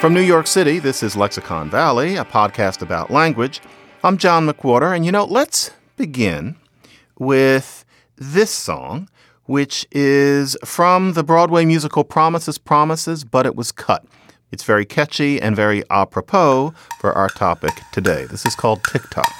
From New York City, this is Lexicon Valley, a podcast about language. I'm John McWhorter, and you know, let's begin with this song, which is from the Broadway musical Promises, Promises, but it was cut. It's very catchy and very apropos for our topic today. This is called TikTok.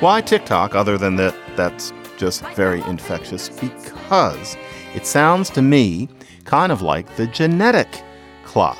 Why TikTok, other than that that's just very infectious? Because it sounds to me kind of like the genetic clock.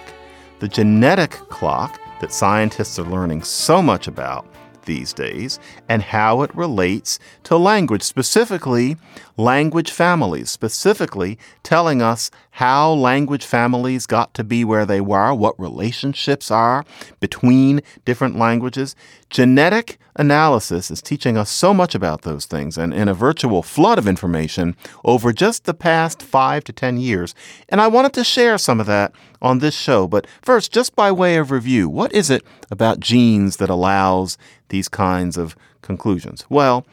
The genetic clock that scientists are learning so much about these days and how it relates to language, specifically language families, specifically telling us how language families got to be where they were, what relationships are between different languages. Genetic analysis is teaching us so much about those things and in a virtual flood of information over just the past five to 10 years. And I wanted to share some of that on this show. But first, just by way of review, what is it about genes that allows these kinds of conclusions? Well,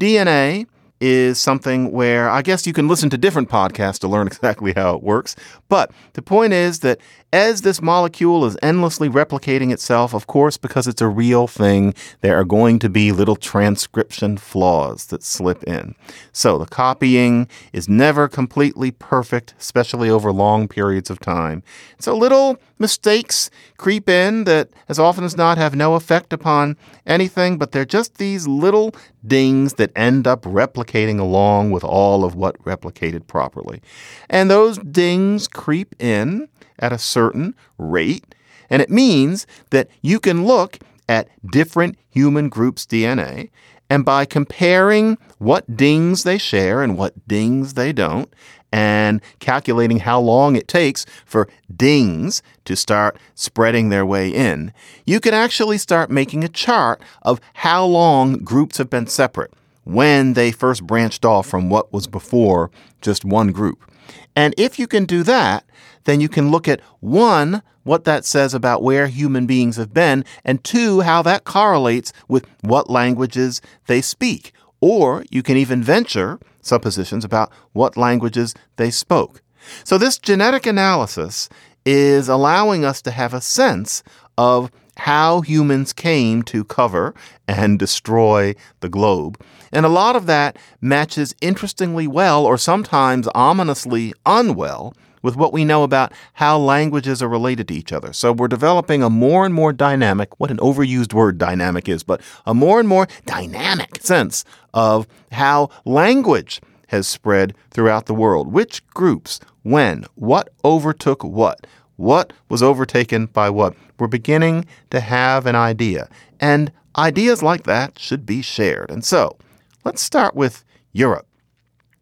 DNA is something where I guess you can listen to different podcasts to learn exactly how it works. But the point is that as this molecule is endlessly replicating itself, of course, because it's a real thing, there are going to be little transcription flaws that slip in. So the copying is never completely perfect, especially over long periods of time. So little mistakes creep in that, as often as not, have no effect upon anything, but they're just these little dings that end up replicating along with all of what replicated properly. And those dings creep in at a certain rate, and it means that you can look at different human groups' DNA, and by comparing what dings they share and what dings they don't, and calculating how long it takes for dings to start spreading their way in, you can actually start making a chart of how long groups have been separate when they first branched off from what was before just one group. And if you can do that, then you can look at one, what that says about where human beings have been, and two, how that correlates with what languages they speak. Or you can even venture suppositions about what languages they spoke. So this genetic analysis is allowing us to have a sense of how humans came to cover and destroy the globe. And a lot of that matches interestingly well, or sometimes ominously unwell, with what we know about how languages are related to each other. So we're developing a more and more dynamic, what an overused word dynamic is, but a more and more dynamic sense of how language has spread throughout the world. Which groups, when, what overtook what, what was overtaken by what. We're beginning to have an idea. And ideas like that should be shared. And so let's start with Europe.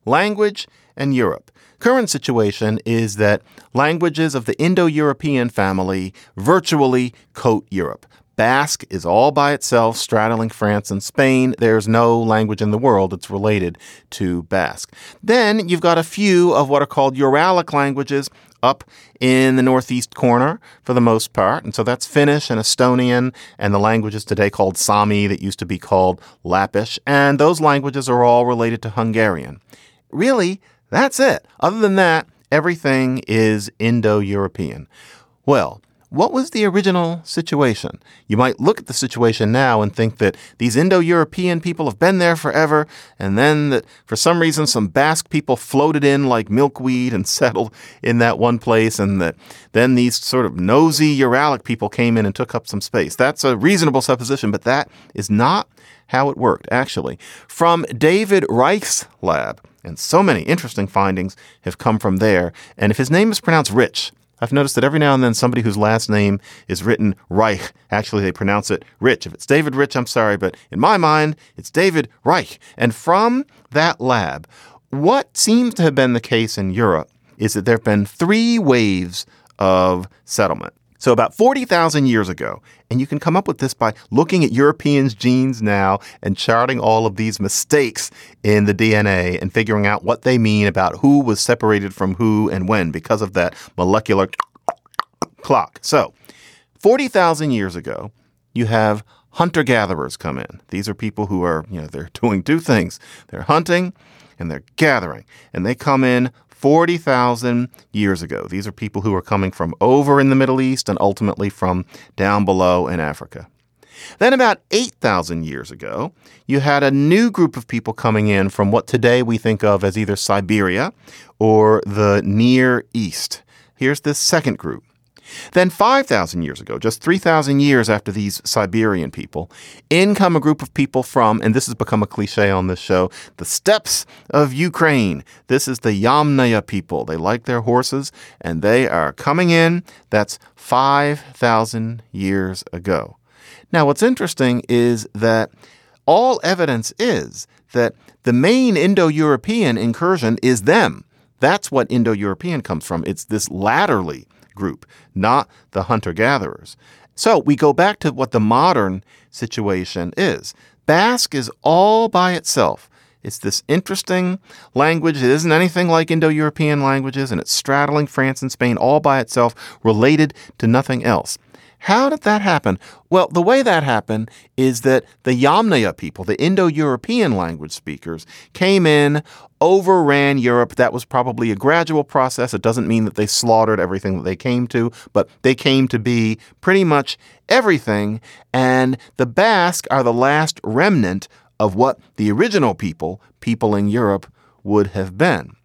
Language and Europe. Current situation is that languages of the Indo European family virtually coat Europe. Basque is all by itself, straddling France and Spain. There's no language in the world that's related to Basque. Then you've got a few of what are called Uralic languages up in the northeast corner for the most part. And so that's Finnish and Estonian and the languages today called Sami that used to be called Lappish. And those languages are all related to Hungarian. Really, that's it. Other than that, everything is Indo European. Well, what was the original situation? You might look at the situation now and think that these Indo European people have been there forever, and then that for some reason some Basque people floated in like milkweed and settled in that one place, and that then these sort of nosy Uralic people came in and took up some space. That's a reasonable supposition, but that is not how it worked, actually. From David Reich's lab, and so many interesting findings have come from there. And if his name is pronounced Rich, I've noticed that every now and then somebody whose last name is written Reich, actually they pronounce it Rich. If it's David Rich, I'm sorry, but in my mind, it's David Reich. And from that lab, what seems to have been the case in Europe is that there have been three waves of settlement. So, about 40,000 years ago, and you can come up with this by looking at Europeans' genes now and charting all of these mistakes in the DNA and figuring out what they mean about who was separated from who and when because of that molecular clock. So, 40,000 years ago, you have hunter gatherers come in. These are people who are, you know, they're doing two things they're hunting and they're gathering. And they come in 40,000 years ago. These are people who are coming from over in the Middle East and ultimately from down below in Africa. Then, about 8,000 years ago, you had a new group of people coming in from what today we think of as either Siberia or the Near East. Here's this second group. Then, 5,000 years ago, just 3,000 years after these Siberian people, in come a group of people from, and this has become a cliche on this show, the steppes of Ukraine. This is the Yamnaya people. They like their horses, and they are coming in. That's 5,000 years ago. Now, what's interesting is that all evidence is that the main Indo European incursion is them. That's what Indo European comes from. It's this latterly group, not the hunter gatherers. So we go back to what the modern situation is. Basque is all by itself. It's this interesting language. It isn't anything like Indo European languages, and it's straddling France and Spain all by itself, related to nothing else. How did that happen? Well, the way that happened is that the Yamnaya people, the Indo European language speakers, came in, overran Europe. That was probably a gradual process. It doesn't mean that they slaughtered everything that they came to, but they came to be pretty much everything. And the Basque are the last remnant of what the original people, people in Europe, would have been.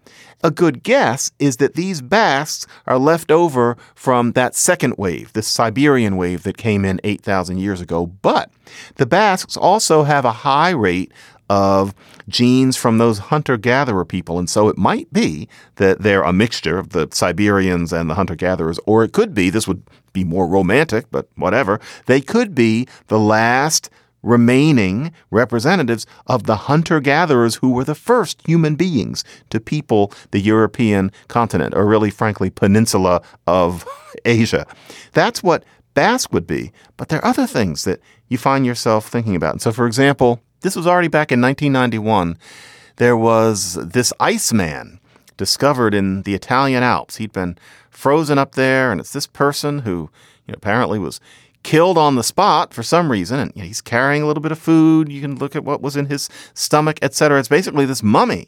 A good guess is that these Basques are left over from that second wave, the Siberian wave that came in 8,000 years ago. But the Basques also have a high rate of genes from those hunter gatherer people. And so it might be that they're a mixture of the Siberians and the hunter gatherers, or it could be, this would be more romantic, but whatever, they could be the last remaining representatives of the hunter gatherers who were the first human beings to people the European continent, or really, frankly, peninsula of Asia. That's what Basque would be. But there are other things that you find yourself thinking about. And so, for example, this was already back in 1991. There was this Iceman discovered in the Italian Alps. He'd been frozen up there, and it's this person who you know, apparently was killed on the spot for some reason, and he's carrying a little bit of food. You can look at what was in his stomach, etc. It's basically this mummy,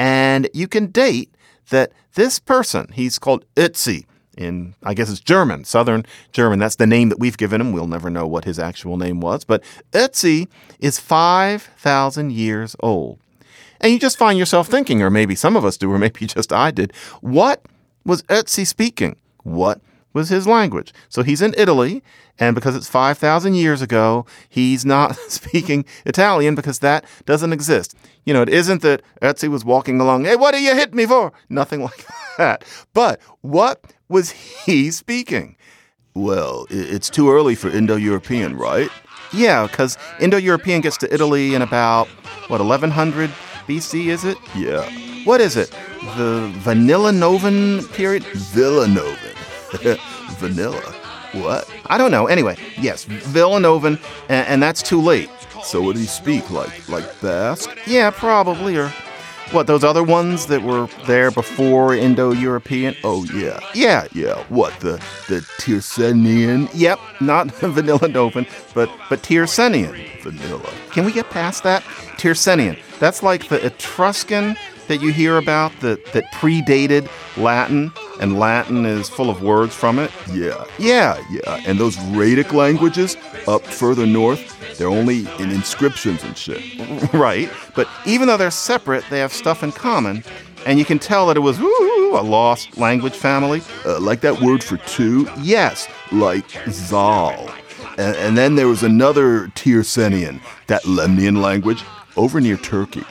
and you can date that this person. He's called Ötzi in I guess it's German, Southern German. That's the name that we've given him. We'll never know what his actual name was, but Ötzi is five thousand years old. And you just find yourself thinking, or maybe some of us do, or maybe just I did, what was Ötzi speaking? What was his language? So he's in Italy, and because it's 5,000 years ago, he's not speaking Italian because that doesn't exist. You know, it isn't that Ötzi was walking along, hey, what do you hit me for? Nothing like that. But what was he speaking? Well, it's too early for Indo European, right? Yeah, because Indo European gets to Italy in about, what, 1100 BC, is it? Yeah. What is it? The Vanilla Novan period? Villanovan. Vanilla. What? I don't know. Anyway, yes, Villanovan, and, and that's too late. So what do you speak like? Like Basque? Yeah, probably. Or what? Those other ones that were there before Indo-European? Oh yeah, yeah, yeah. What the the Tyrsenian? Yep, not Vanilla Novan, but but Tyrsenian. vanilla. Can we get past that? Tyrsenian. That's like the Etruscan that you hear about that that predated Latin, and Latin is full of words from it. Yeah, yeah, yeah. And those Raetic languages up further north, they're only in inscriptions and shit. right. But even though they're separate, they have stuff in common. And you can tell that it was ooh, a lost language family. Uh, like that word for two? Yes, like Zal. And, and then there was another Tyrsenian, that Lemnian language, over near Turkey.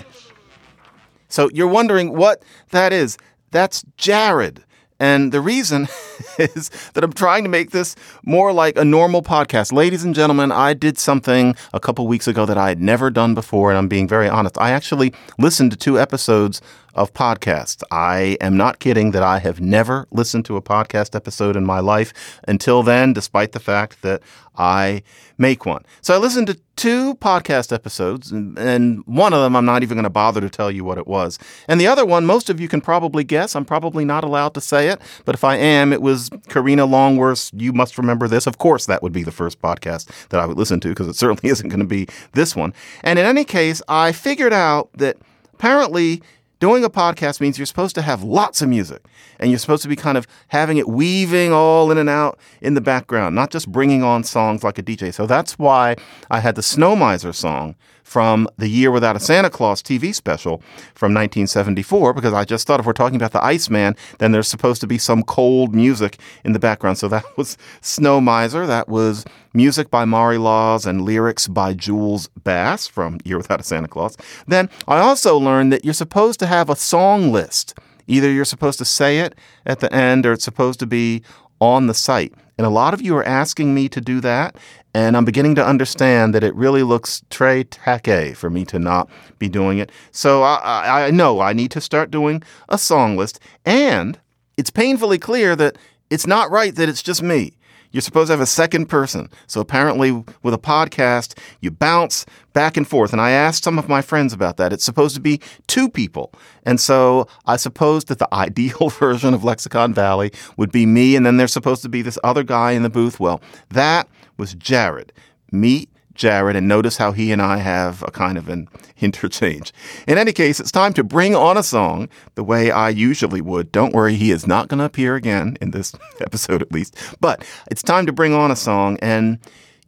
So you're wondering what that is. That's Jared. And the reason is that I'm trying to make this more like a normal podcast. Ladies and gentlemen, I did something a couple weeks ago that I had never done before, and I'm being very honest. I actually listened to two episodes of podcasts. I am not kidding that I have never listened to a podcast episode in my life until then, despite the fact that I make one. So I listened to two podcast episodes, and, one of them I'm not even going to bother to tell you what it was. And the other one, most of you can probably guess. I'm probably not allowed to say it, but if I am, it was Karina Longworth's You Must Remember This. Of course, that would be the first podcast that I would listen to because it certainly isn't going to be this one. And in any case, I figured out that apparently doing a podcast means you're supposed to have lots of music and you're supposed to be kind of having it weaving all in and out in the background, not just bringing on songs like a DJ. So that's why I had the Snow Miser song from the Year Without a Santa Claus TV special from 1974 because I just thought if we're talking about the Iceman, then there's supposed to be some cold music in the background. So that was Snow Miser. That was music by Maury Laws and lyrics by Jules Bass from Year Without a Santa Claus. Then I also learned that you're supposed to have a song list. Either you're supposed to say it at the end or it's supposed to be on the site. And a lot of you are asking me to do that. And I'm beginning to understand that it really looks très taqué for me to not be doing it. So I, I know I need to start doing a song list. And it's painfully clear that it's not right that it's just me. You're supposed to have a second person. So apparently, with a podcast, you bounce back and forth. And I asked some of my friends about that. It's supposed to be two people. And so I suppose that the ideal version of Lexicon Valley would be me, and then there's supposed to be this other guy in the booth. Well, that was Jared. Meet Jared and notice how he and I have a kind of an interchange. In any case, it's time to bring on a song the way I usually would. Don't worry, he is not going to appear again in this episode at least. But it's time to bring on a song and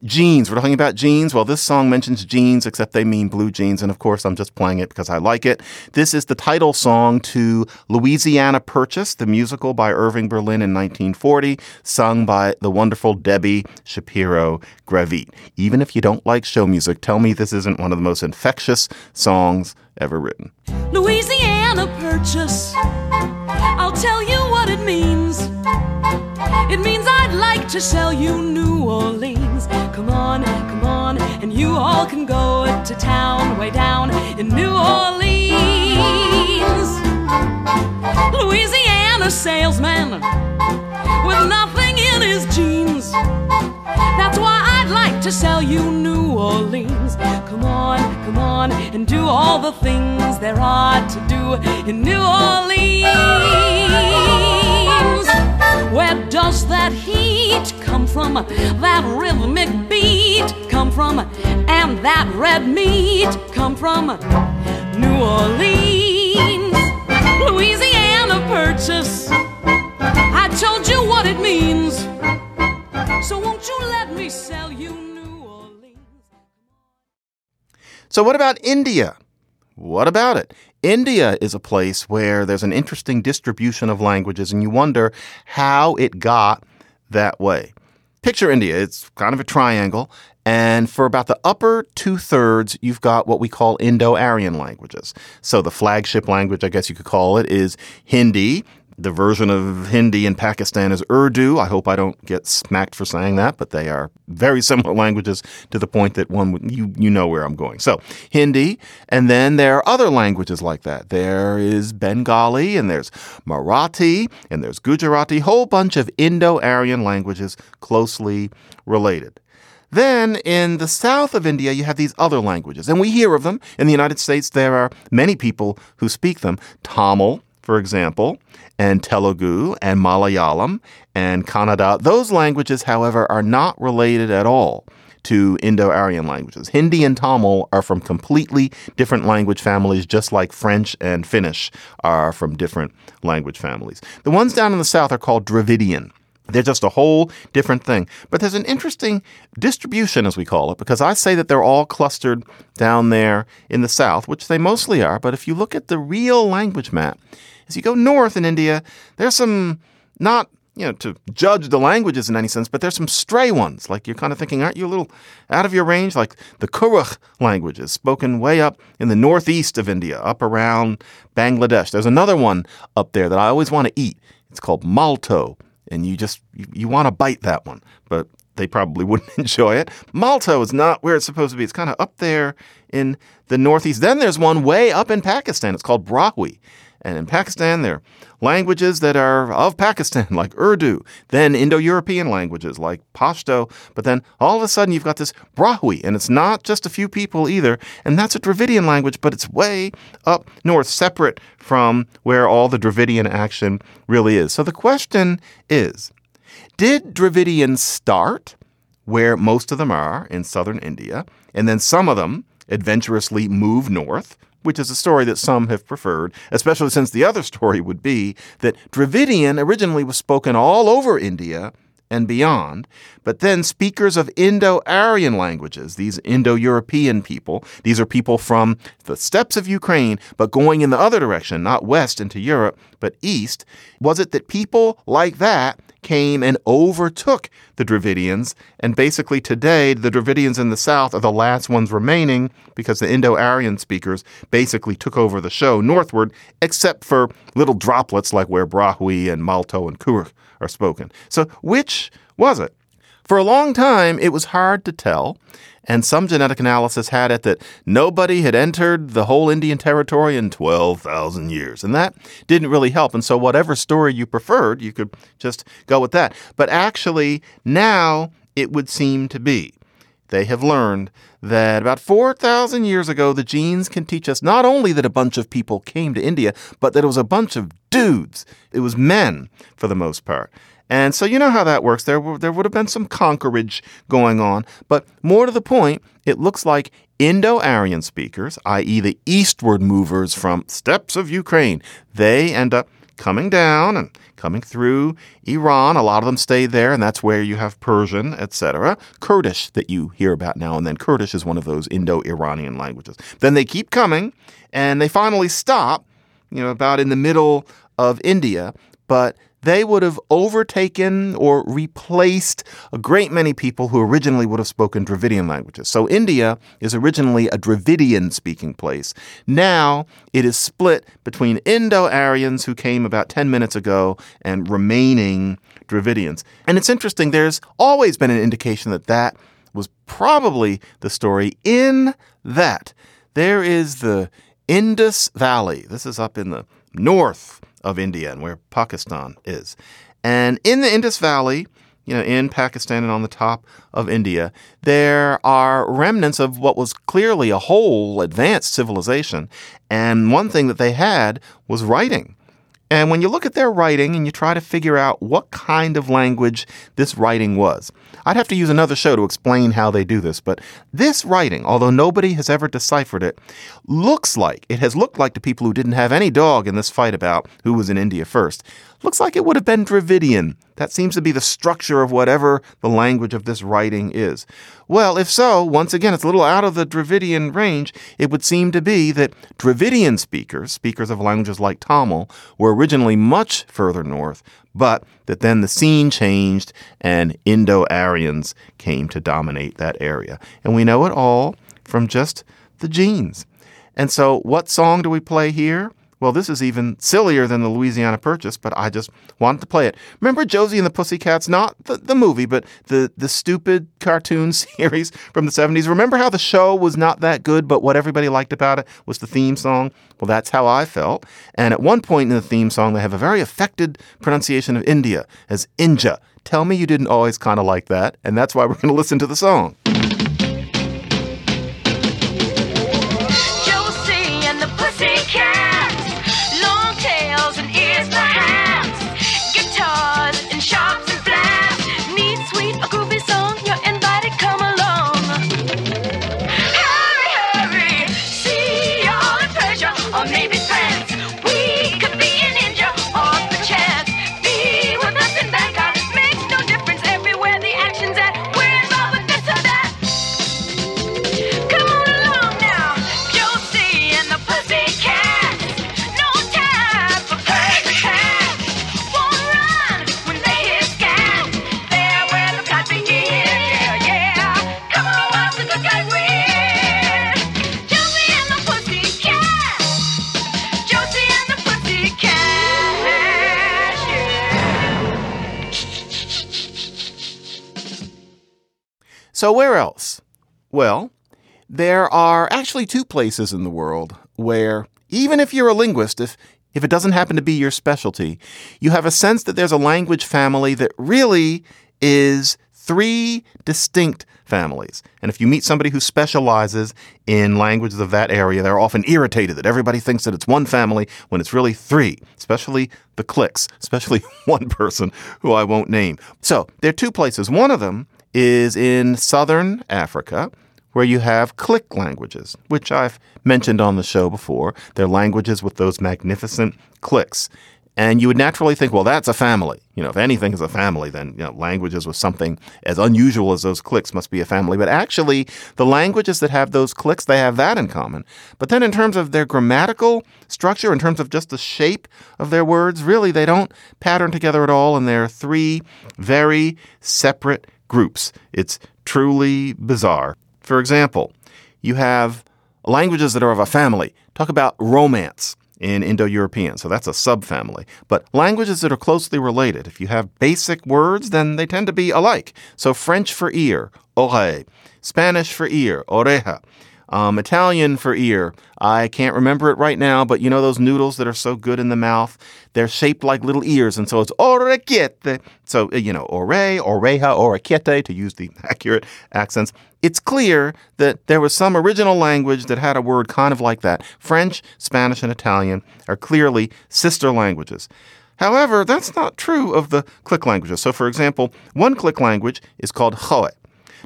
Jeans. We're talking about jeans. Well, this song mentions jeans, except they mean blue jeans. And of course, I'm just playing it because I like it. This is the title song to Louisiana Purchase, the musical by Irving Berlin in 1940, sung by the wonderful Debbie Shapiro Gravitte. Even if you don't like show music, tell me this isn't one of the most infectious songs ever written. Louisiana Purchase. I'll tell you what it means. It means I'd like to sell you New Orleans. Come on, come on, and you all can go to town, way down in New Orleans. Louisiana salesman with nothing in his jeans. That's why I'd like to sell you New Orleans. Come on, come on, and do all the things there are to do in New Orleans. Where does that heat come from? That rhythmic beat come from? And that red meat come from? New Orleans, Louisiana Purchase. I told you what it means. So won't you let me sell you New Orleans? So, what about India? What about it? India is a place where there's an interesting distribution of languages, and you wonder how it got that way. Picture India, it's kind of a triangle, and for about the upper two thirds, you've got what we call Indo Aryan languages. So, the flagship language, I guess you could call it, is Hindi. The version of Hindi in Pakistan is Urdu. I hope I don't get smacked for saying that, but they are very similar languages to the point that one you you know where I'm going. So Hindi, and then there are other languages like that. There is Bengali, and there's Marathi, and there's Gujarati. Whole bunch of Indo-Aryan languages closely related. Then in the south of India, you have these other languages, and we hear of them. In the United States, there are many people who speak them. Tamil, for example, and Telugu and Malayalam and Kannada. Those languages, however, are not related at all to Indo Aryan languages. Hindi and Tamil are from completely different language families, just like French and Finnish are from different language families. The ones down in the south are called Dravidian. They're just a whole different thing. But there's an interesting distribution, as we call it, because I say that they're all clustered down there in the south, which they mostly are. But if you look at the real language map, as you go north in India, there's some not you know to judge the languages in any sense, but there's some stray ones. Like you're kind of thinking, aren't you a little out of your range? Like the Kurukh languages spoken way up in the northeast of India, up around Bangladesh. There's another one up there that I always want to eat. It's called Malto, and you just you, you want to bite that one, but they probably wouldn't enjoy it. Malto is not where it's supposed to be. It's kind of up there in the northeast. Then there's one way up in Pakistan. It's called Brahui. And in Pakistan, there are languages that are of Pakistan, like Urdu, then Indo European languages like Pashto. But then all of a sudden, you've got this Brahui, and it's not just a few people either. And that's a Dravidian language, but it's way up north, separate from where all the Dravidian action really is. So the question is Did Dravidian start where most of them are in southern India, and then some of them adventurously move north? Which is a story that some have preferred, especially since the other story would be that Dravidian originally was spoken all over India and beyond, but then speakers of Indo Aryan languages, these Indo European people, these are people from the steppes of Ukraine, but going in the other direction, not west into Europe, but east, was it that people like that came and overtook the Dravidians. And basically, today, the Dravidians in the South are the last ones remaining because the Indo Aryan speakers basically took over the show northward, except for little droplets like where Brahui and Malto and Kurukh are spoken. So, which was it? For a long time, it was hard to tell. And some genetic analysis had it that nobody had entered the whole Indian territory in 12,000 years. And that didn't really help. And so, whatever story you preferred, you could just go with that. But actually, now it would seem to be. They have learned that about 4,000 years ago, the genes can teach us not only that a bunch of people came to India, but that it was a bunch of dudes. It was men for the most part. And so you know how that works. There, there would have been some conquerage going on. But more to the point, it looks like Indo Aryan speakers, i.e., the eastward movers from steppes of Ukraine, they end up coming down and coming through Iran. A lot of them stay there, and that's where you have Persian, etc. Kurdish that you hear about now and then. Kurdish is one of those Indo-Iranian languages. Then they keep coming, and they finally stop, you know, about in the middle of India. But they would have overtaken or replaced a great many people who originally would have spoken Dravidian languages. So India is originally a Dravidian speaking place. Now it is split between Indo Aryans who came about 10 minutes ago and remaining Dravidians. And it's interesting, there's always been an indication that that was probably the story in that there is the Indus Valley. This is up in the north of India and where Pakistan is. And in the Indus Valley, you know, in Pakistan and on the top of India, there are remnants of what was clearly a whole advanced civilization. And one thing that they had was writing. And when you look at their writing and you try to figure out what kind of language this writing was, I'd have to use another show to explain how they do this. But this writing, although nobody has ever deciphered it, looks like it has looked like to people who didn't have any dog in this fight about who was in India first. Looks like it would have been Dravidian. That seems to be the structure of whatever the language of this writing is. Well, if so, once again, it's a little out of the Dravidian range. It would seem to be that Dravidian speakers, speakers of languages like Tamil, were originally much further north, but that then the scene changed and Indo Aryans came to dominate that area. And we know it all from just the genes. And so, what song do we play here? Well, this is even sillier than the Louisiana Purchase, but I just wanted to play it. Remember Josie and the Pussycats? Not the, the movie, but the, the stupid cartoon series from the 70s. Remember how the show was not that good, but what everybody liked about it was the theme song? Well, that's how I felt. And at one point in the theme song, they have a very affected pronunciation of India as Inja. Tell me you didn't always kind of like that. And that's why we're going to listen to the song. So, where else? Well, there are actually two places in the world where, even if you're a linguist, if if it doesn't happen to be your specialty, you have a sense that there's a language family that really is three distinct families. And if you meet somebody who specializes in languages of that area, they're often irritated that everybody thinks that it's one family when it's really three, especially the cliques, especially one person who I won't name. So there are two places. One of them is in southern Africa where you have click languages, which I've mentioned on the show before. They're languages with those magnificent clicks. And you would naturally think, well, that's a family. You know, if anything is a family, then you know, languages with something as unusual as those clicks must be a family. But actually, the languages that have those clicks, they have that in common. But then, in terms of their grammatical structure, in terms of just the shape of their words, really, they don't pattern together at all. And they're three very separate groups. It's truly bizarre. For example, you have languages that are of a family. Talk about romance in Indo European. So that's a subfamily. But languages that are closely related, if you have basic words, then they tend to be alike. So French for ear, oreille. Spanish for ear, oreja. Um, Italian for ear. I can't remember it right now, but you know those noodles that are so good in the mouth? They're shaped like little ears, and so it's orecchiette. So, uh, you know, ore, oreja, orecchiette, to use the accurate accents. It's clear that there was some original language that had a word kind of like that. French, Spanish, and Italian are clearly sister languages. However, that's not true of the click languages. So, for example, one click language is called Hoe.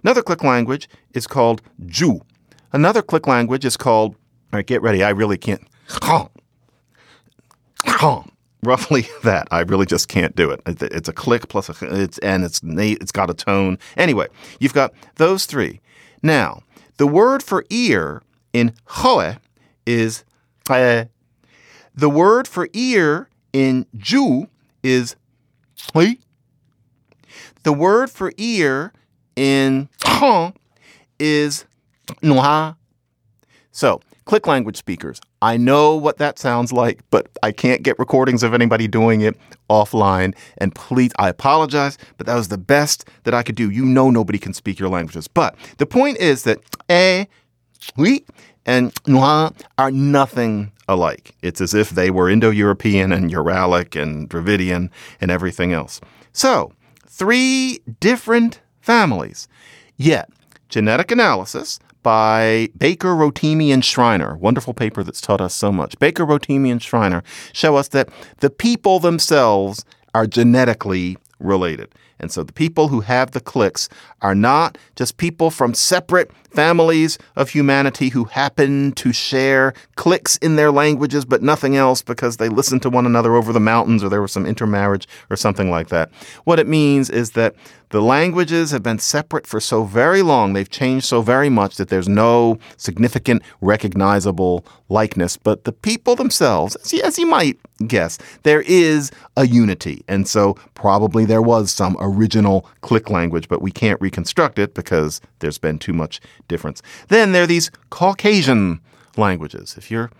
Another click language is called Ju. Another click language is called, all right, get ready, I really can't. Roughly that. I really just can't do it. It- It's a click plus a, it's, and it's, it's got a tone. Anyway, you've got those three. Now, the word for ear in Hoe is eh. The word for ear in Ju is hui. The word for ear in Hong is noa. So, click language speakers, I know what that sounds like, but I can't get recordings of anybody doing it offline. And please, I apologize, but that was the best that I could do. You know, nobody can speak your languages. But the point is that eh, oui, and noa are nothing alike. It's as if they were Indo European and Uralic and Dravidian and everything else. So, three different families. Yet, genetic analysis by Baker, Rotimi, and Shriner, wonderful paper that's taught us so much. Baker, Rotimi, and Shriner show us that the people themselves are genetically related. And so the people who have the clicks are not just people from separate families of humanity who happen to share clicks in their languages but nothing else because they listened to one another over the mountains or there was some intermarriage or something like that. What it means is that the languages have been separate for so very long, they've changed so very much that there's no significant recognizable likeness. But the people themselves, as you, as you might guess, there is a unity. And so probably there was some original click language, but we can't reconstruct it because there's been too much difference. Then there are these Caucasian languages. If you're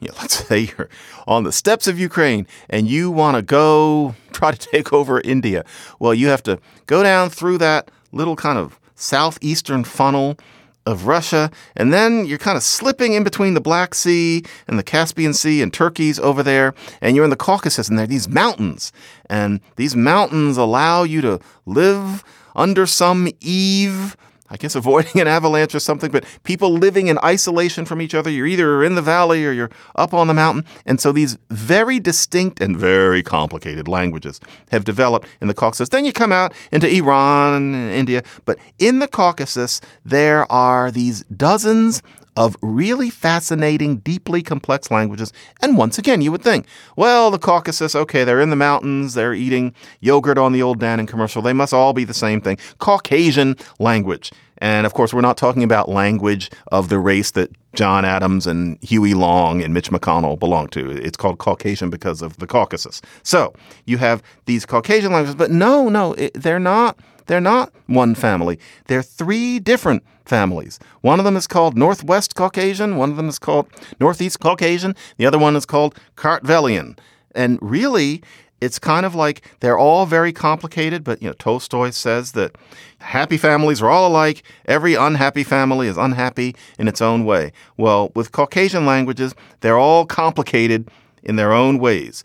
let's say you're on the steppes of Ukraine and you want to go try to take over India. Well, you have to go down through that little kind of southeastern funnel of Russia, and then you're kind of slipping in between the Black Sea and the Caspian Sea and Turkey's over there, and you're in the Caucasus, and there are these mountains, and these mountains allow you to live under some eave I guess avoiding an avalanche or something, but people living in isolation from each other. You're either in the valley or you're up on the mountain. And so these very distinct and very complicated languages have developed in the Caucasus. Then you come out into Iran and India. But in the Caucasus, there are these dozens of really fascinating, deeply complex languages. And once again, you would think, well, the Caucasus, okay, they're in the mountains, they're eating yogurt on the old Dannon commercial. They must all be the same thing. Caucasian language. And of course, we're not talking about language of the race that John Adams and Huey Long and Mitch McConnell belong to. It's called Caucasian because of the Caucasus. So you have these Caucasian languages, but no, no, it, they're not. They're not one family. They're three different families. One of them is called Northwest Caucasian. One of them is called Northeast Caucasian. The other one is called Kartvelian. And really, it's kind of like they're all very complicated, but you know, Tolstoy says that happy families are all alike. Every unhappy family is unhappy in its own way. Well, with Caucasian languages, they're all complicated in their own ways.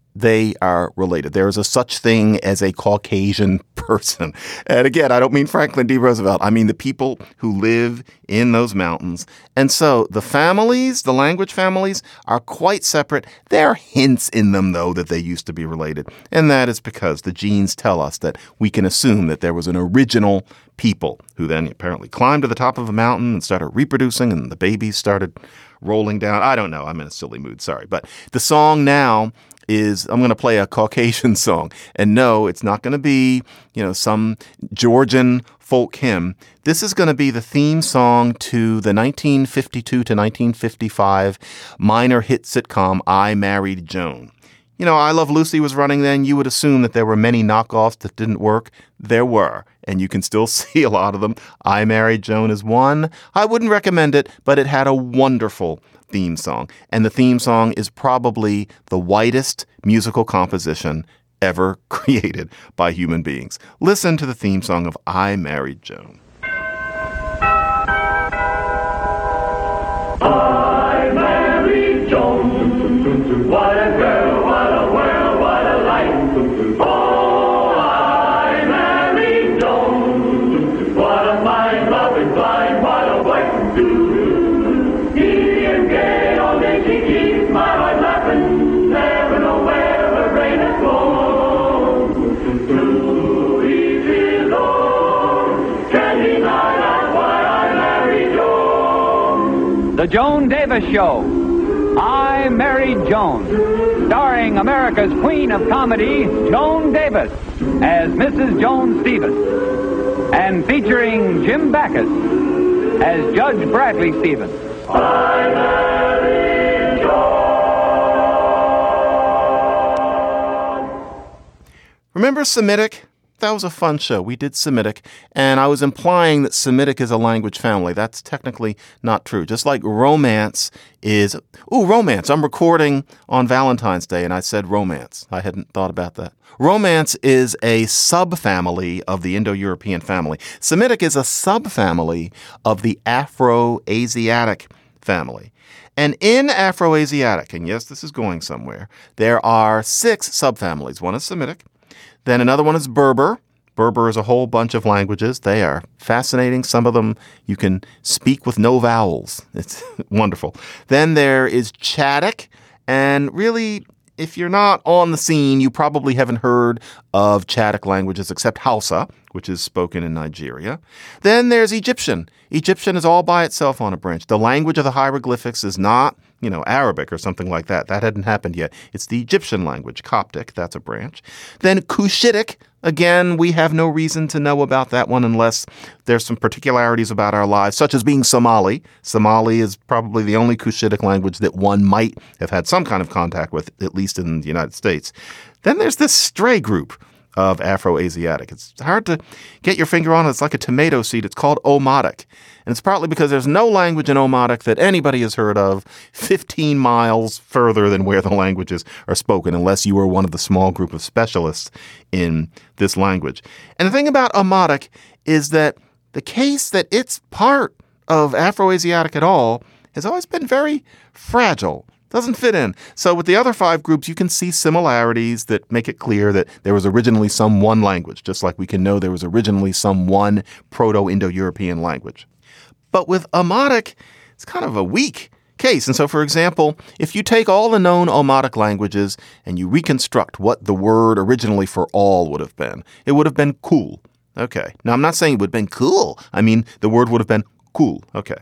they are related. There is a such thing as a Caucasian person. And again, I don't mean Franklin D. Roosevelt. I mean the people who live in those mountains. And so the families, the language families, are quite separate. There are hints in them, though, that they used to be related. And that is because the genes tell us that we can assume that there was an original people who then apparently climbed to the top of a mountain and started reproducing, and the babies started rolling down. I don't know. I'm in a silly mood. Sorry. But the song now is I'm going to play a Caucasian song. And no, it's not going to be, you know, some Georgian folk hymn. This is going to be the theme song to the 1952 to 1955 minor hit sitcom I Married Joan. You know, I Love Lucy was running then. You would assume that there were many knockoffs that didn't work. There were, and you can still see a lot of them. I Married Joan is one. I wouldn't recommend it, but it had a wonderful theme song. And the theme song is probably the whitest musical composition ever created by human beings. Listen to the theme song of I Married Joan. I married Joan. What a girl, Joan. Davis Show. I Married Joan. Starring America's Queen of Comedy, Joan Davis, as Mrs. Joan Stevens. And featuring Jim Backus as Judge Bradley Stevens. I married Joan. Remember Semitic? That was a fun show. We did Semitic, and I was implying that Semitic is a language family. That's technically not true. Just like romance is. Ooh, romance. I'm recording on Valentine's Day, and I said romance. I hadn't thought about that. Romance is a subfamily of the Indo European family. Semitic is a subfamily of the Afro Asiatic family. And in Afro Asiatic, and yes, this is going somewhere, there are six subfamilies. One is Semitic, then another one is Berber. Berber is a whole bunch of languages. They are fascinating. Some of them you can speak with no vowels. It's wonderful. Then there is Chadic, and really, if you're not on the scene, you probably haven't heard of Chadic languages except Hausa, which is spoken in Nigeria. Then there's Egyptian. Egyptian is all by itself on a branch. The language of the hieroglyphics is not, you know, Arabic or something like that. That hadn't happened yet. It's the Egyptian language, Coptic. That's a branch. Then Cushitic. Again, we have no reason to know about that one unless there's some particularities about our lives, such as being Somali. Somali is probably the only Cushitic language that one might have had some kind of contact with, at least in the United States. Then there's this stray group of Afro-Asiatic. It's hard to get your finger on. It's like a tomato seed. It's called Omotic. And it's partly because there's no language in Omotic that anybody has heard of 15 miles further than where the languages are spoken, unless you are one of the small group of specialists in this language. And the thing about Omotic is that the case that it's part of Afro-Asiatic at all has always been very fragile doesn't fit in. So with the other five groups, you can see similarities that make it clear that there was originally some one language, just like we can know there was originally some one Proto-Indo-European language. But with Omotic, it's kind of a weak case. And so, for example, if you take all the known Omotic languages and you reconstruct what the word originally for all would have been, it would have been cool. Okay. Now, I'm not saying it would have been cool. I mean, the word would have been cool. Okay.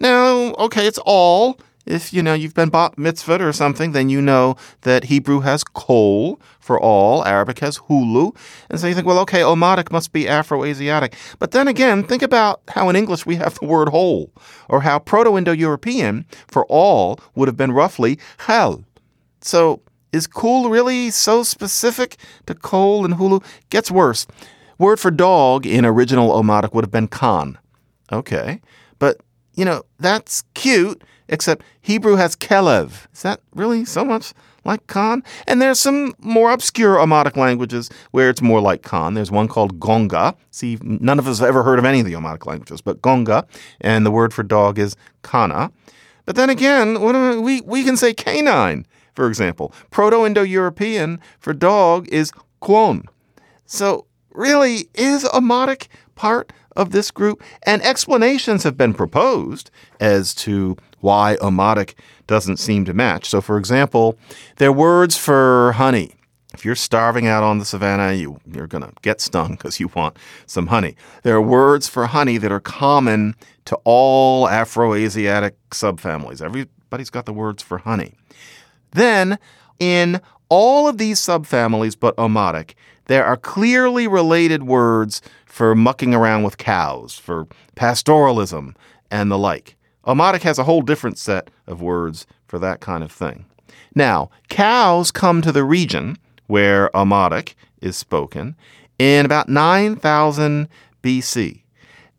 Now, okay, it's all. If you know you've been bat mitzvahed or something, then you know that Hebrew has kol for all, Arabic has hulu, and so you think, well, okay, Omotic must be Afro-Asiatic. But then again, think about how in English we have the word whole, or how Proto-Indo-European for all would have been roughly hel. So is cool really so specific to kol and hulu? Gets worse. Word for dog in original Omotic would have been khan. Okay, but you know, that's cute, except Hebrew has kelev. Is that really so much like Khan? And there's some more obscure Omotic languages where it's more like Khan. There's one called Gonga. See, none of us have ever heard of any of the Omotic languages, but Gonga, and the word for dog is Kana. But then again, do we we can say canine, for example. Proto-Indo-European for dog is kwon. So really, is Omotic part of this group? And explanations have been proposed as to why Omotic doesn't seem to match. So, for example, their words for honey. If you're starving out on the savannah, you, you're going to get stung because you want some honey. There are words for honey that are common to all Afro-Asiatic subfamilies. Everybody's got the words for honey. Then, in all of these subfamilies but Omotic, there are clearly related words for mucking around with cows, for pastoralism, and the like. Omotic has a whole different set of words for that kind of thing. Now, cows come to the region where Omotic is spoken in about 9000 BC.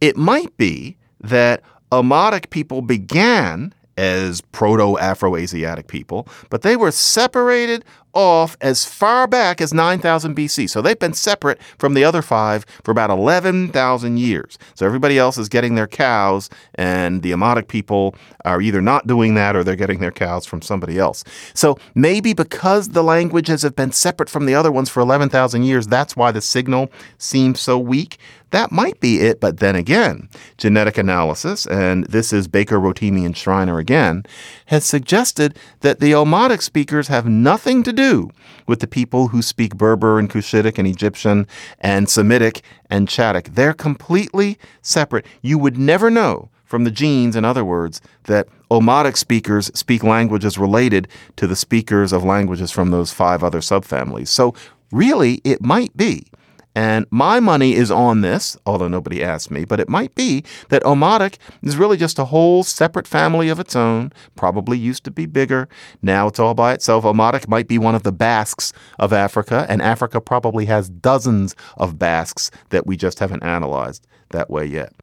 It might be that Omotic people began as proto Afro Asiatic people, but they were separated off as far back as 9000 BC. So they've been separate from the other five for about 11,000 years. So everybody else is getting their cows, and the Omotic people are either not doing that or they're getting their cows from somebody else. So maybe because the languages have been separate from the other ones for 11,000 years, that's why the signal seems so weak. That might be it, but then again, genetic analysis, and this is Baker, Rotimi, and Shriner again, has suggested that the Omotic speakers have nothing to do with the people who speak Berber and Cushitic and Egyptian and Semitic and Chadic. They're completely separate. You would never know from the genes, in other words, that Omotic speakers speak languages related to the speakers of languages from those five other subfamilies. So really, it might be and my money is on this, although nobody asked me, but it might be that Omotic is really just a whole separate family of its own, probably used to be bigger. Now it's all by itself. Omotic might be one of the Basques of Africa, and Africa probably has dozens of Basques that we just haven't analyzed that way yet.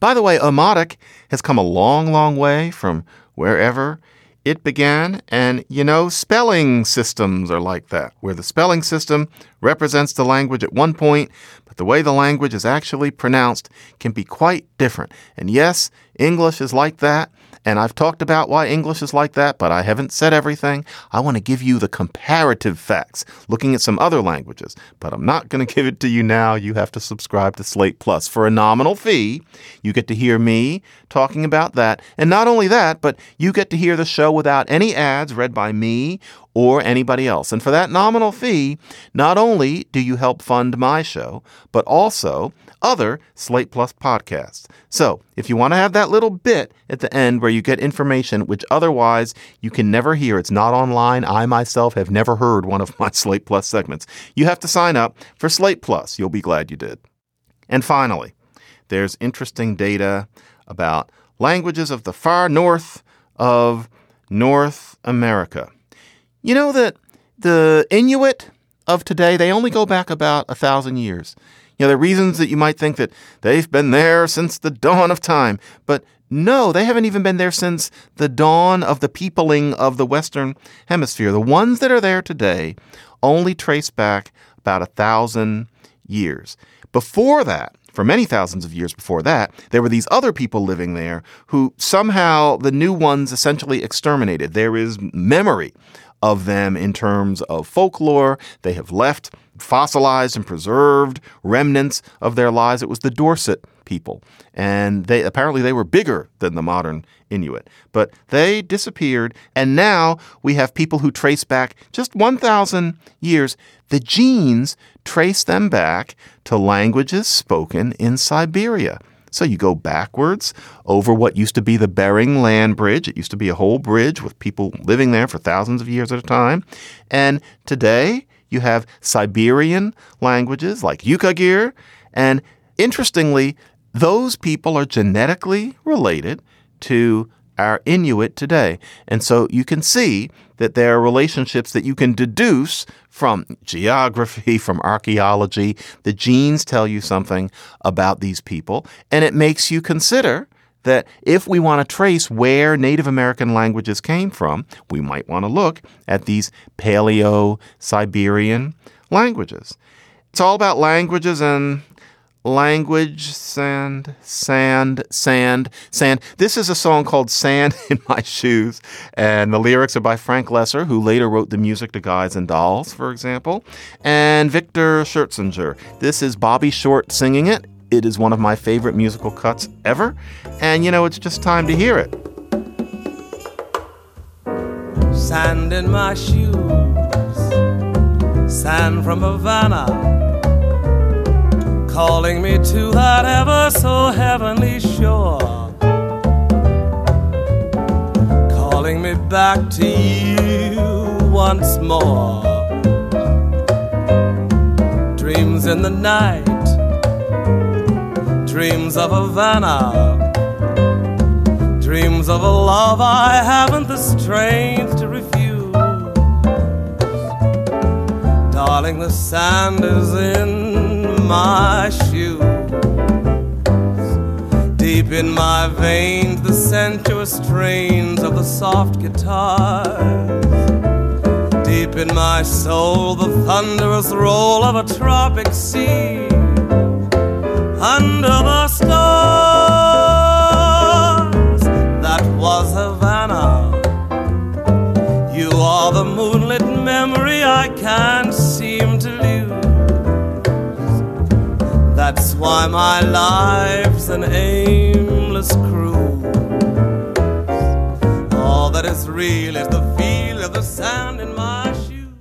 By the way, Omotic has come a long, long way from wherever it began. And you know, spelling systems are like that, where the spelling system represents the language at one point, but the way the language is actually pronounced can be quite different. And yes, English is like that. And I've talked about why English is like that, but I haven't said everything. I want to give you the comparative facts, looking at some other languages, but I'm not going to give it to you now. You have to subscribe to Slate Plus for a nominal fee. You get to hear me talking about that. And not only that, but you get to hear the show without any ads read by me or anybody else. And for that nominal fee, not only do you help fund my show, but also other Slate Plus podcasts. So if you want to have that little bit at the end where you get information which otherwise you can never hear, it's not online. I myself have never heard one of my Slate Plus segments. You have to sign up for Slate Plus. You'll be glad you did. And finally, there's interesting data about languages of the far north of North America. You know that the Inuit of today, they only go back about a thousand years. You know, there are reasons that you might think that they've been there since the dawn of time, but no, they haven't even been there since the dawn of the peopling of the Western Hemisphere. The ones that are there today only trace back about a thousand years. Before that, for many thousands of years before that, there were these other people living there who somehow the new ones essentially exterminated. There is memory of them in terms of folklore. They have left fossilized and preserved remnants of their lives. It was the Dorset people, and they apparently they were bigger than the modern Inuit, but they disappeared, and now we have people who trace back just 1,000 years. The genes trace them back to languages spoken in Siberia. So you go backwards over what used to be the Bering Land Bridge. It used to be a whole bridge with people living there for thousands of years at a time. And today you have Siberian languages like Yukagir. And interestingly, those people are genetically related to our Inuit today. And so you can see that there are relationships that you can deduce from geography, from archaeology. The genes tell you something about these people, and it makes you consider that if we want to trace where Native American languages came from, we might want to look at these Paleo Siberian languages. It's all about languages and language, sand, sand, sand, sand. This is a song called Sand in My Shoes, and the lyrics are by Frank Loesser, who later wrote the music to Guys and Dolls, for example, and Victor Schertzinger. This is Bobby Short singing it. It is one of my favorite musical cuts ever, and you know, it's just time to hear it. Sand in my shoes, sand from Havana, calling me to that ever so heavenly shore, calling me back to you once more. Dreams in the night, dreams of Havana. Dreams of a love I haven't the strength to refuse. Darling, the sand is in my shoes. Deep in my veins, the sensuous strains of the soft guitars. Deep in my soul, the thunderous roll of a tropic sea. Under the stars, why my life's an aimless cruise. All that is real is the feel of the sand in my shoes.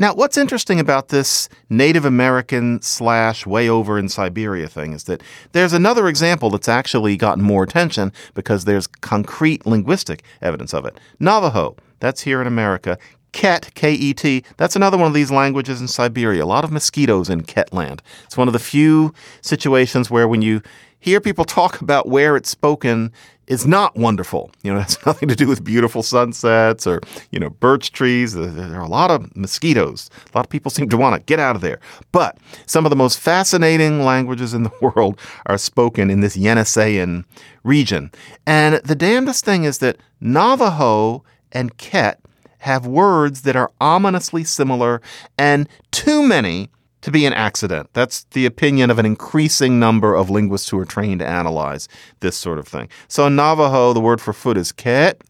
Now, what's interesting about this Native American slash way over in Siberia thing is that there's another example that's actually gotten more attention because there's concrete linguistic evidence of it. Navajo, that's here in America. Ket, K E T, that's another one of these languages in Siberia. A lot of mosquitoes in Ketland. It's one of the few situations where when you hear people talk about where it's spoken, it's not wonderful. You know, it has nothing to do with beautiful sunsets or, you know, birch trees. There are a lot of mosquitoes. A lot of people seem to want to get out of there. But some of the most fascinating languages in the world are spoken in this Yeniseian region. And the damnedest thing is that Navajo and Ket have words that are ominously similar and too many to be an accident. That's the opinion of an increasing number of linguists who are trained to analyze this sort of thing. So in Navajo, the word for foot is ket.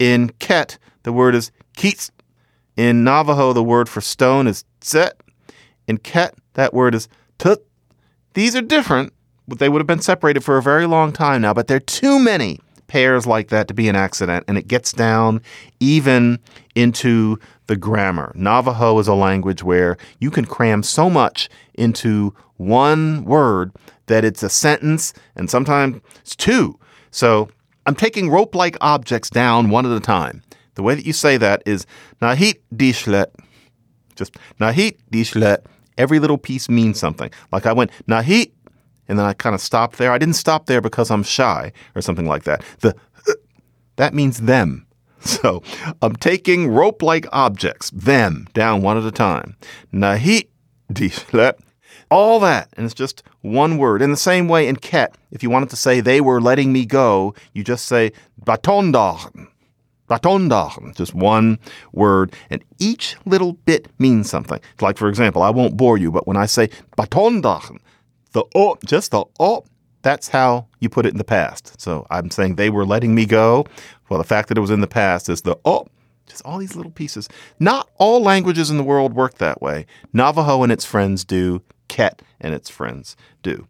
In Ket, the word is keets. In Navajo, the word for stone is tset. In Ket, that word is tut. These are different, they would have been separated for a very long time now, but there are too many pairs like that to be an accident, and it gets down even into the grammar. Navajo is a language where you can cram so much into one word that it's a sentence, and sometimes it's two. So I'm taking rope like objects down one at a time. The way that you say that is nahit dishlet. Just nahit dishlet. Every little piece means something. Like I went nahit and then I kind of stopped there. I didn't stop there because I'm shy or something like that. The that means them. So I'm taking rope-like objects, them, down one at a time. Nahi dishlet. All that, and it's just one word. In the same way in Ket, if you wanted to say they were letting me go, you just say batondachen. Batondachen, just one word, and each little bit means something. Like, for example, I won't bore you, but when I say batondachen, the oh, just the oh, that's how you put it in the past. So I'm saying they were letting me go. Well, the fact that it was in the past is the oh, just all these little pieces. Not all languages in the world work that way. Navajo and its friends do. Ket and its friends do.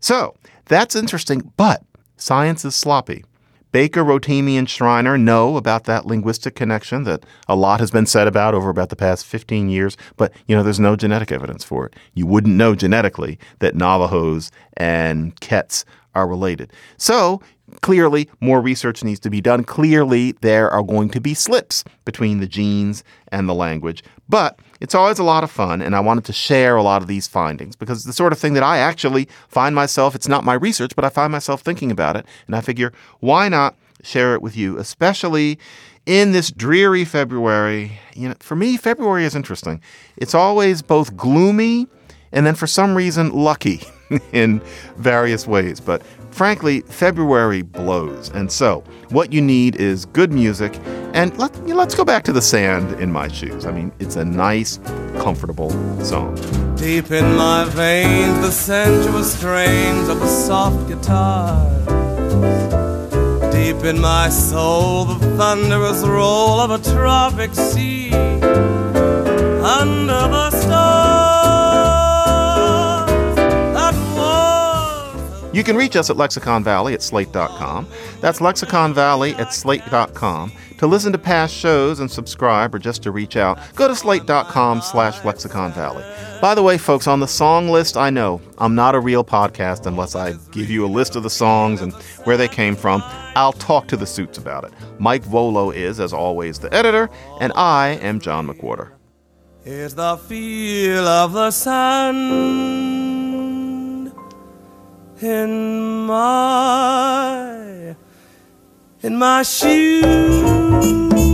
So that's interesting, but science is sloppy. Baker, Rotimi, and Shriner know about that linguistic connection that a lot has been said about over about the past 15 years, but you know, there's no genetic evidence for it. You wouldn't know genetically that Navajos and Kets are related. So clearly, more research needs to be done. Clearly, there are going to be slips between the genes and the language, but it's always a lot of fun, and I wanted to share a lot of these findings because the sort of thing that I actually find myself, it's not my research, but I find myself thinking about it, and I figure, why not share it with you, especially in this dreary February? You know, for me, February is interesting. It's always both gloomy and then for some reason lucky. in various ways. But frankly, February blows. And so, what you need is good music. And let, you know, let's go back to the sand in my shoes. I mean, it's a nice, comfortable song. Deep in my veins, the sensuous strains of a soft guitar. Deep in my soul, the thunderous roll of a tropic sea. Under the stars, You can reach us at Lexicon Valley at slate.com. That's Lexicon Valley at slate.com. To listen to past shows and subscribe or just to reach out, go to slate.com slash lexicon valley. By the way, folks, on the song list, I know I'm not a real podcast unless I give you a list of the songs and where they came from. I'll talk to the suits about it. Mike Vuolo is, as always, the editor, and I am John McWhorter. Is the feel of the sand in my in my shoes.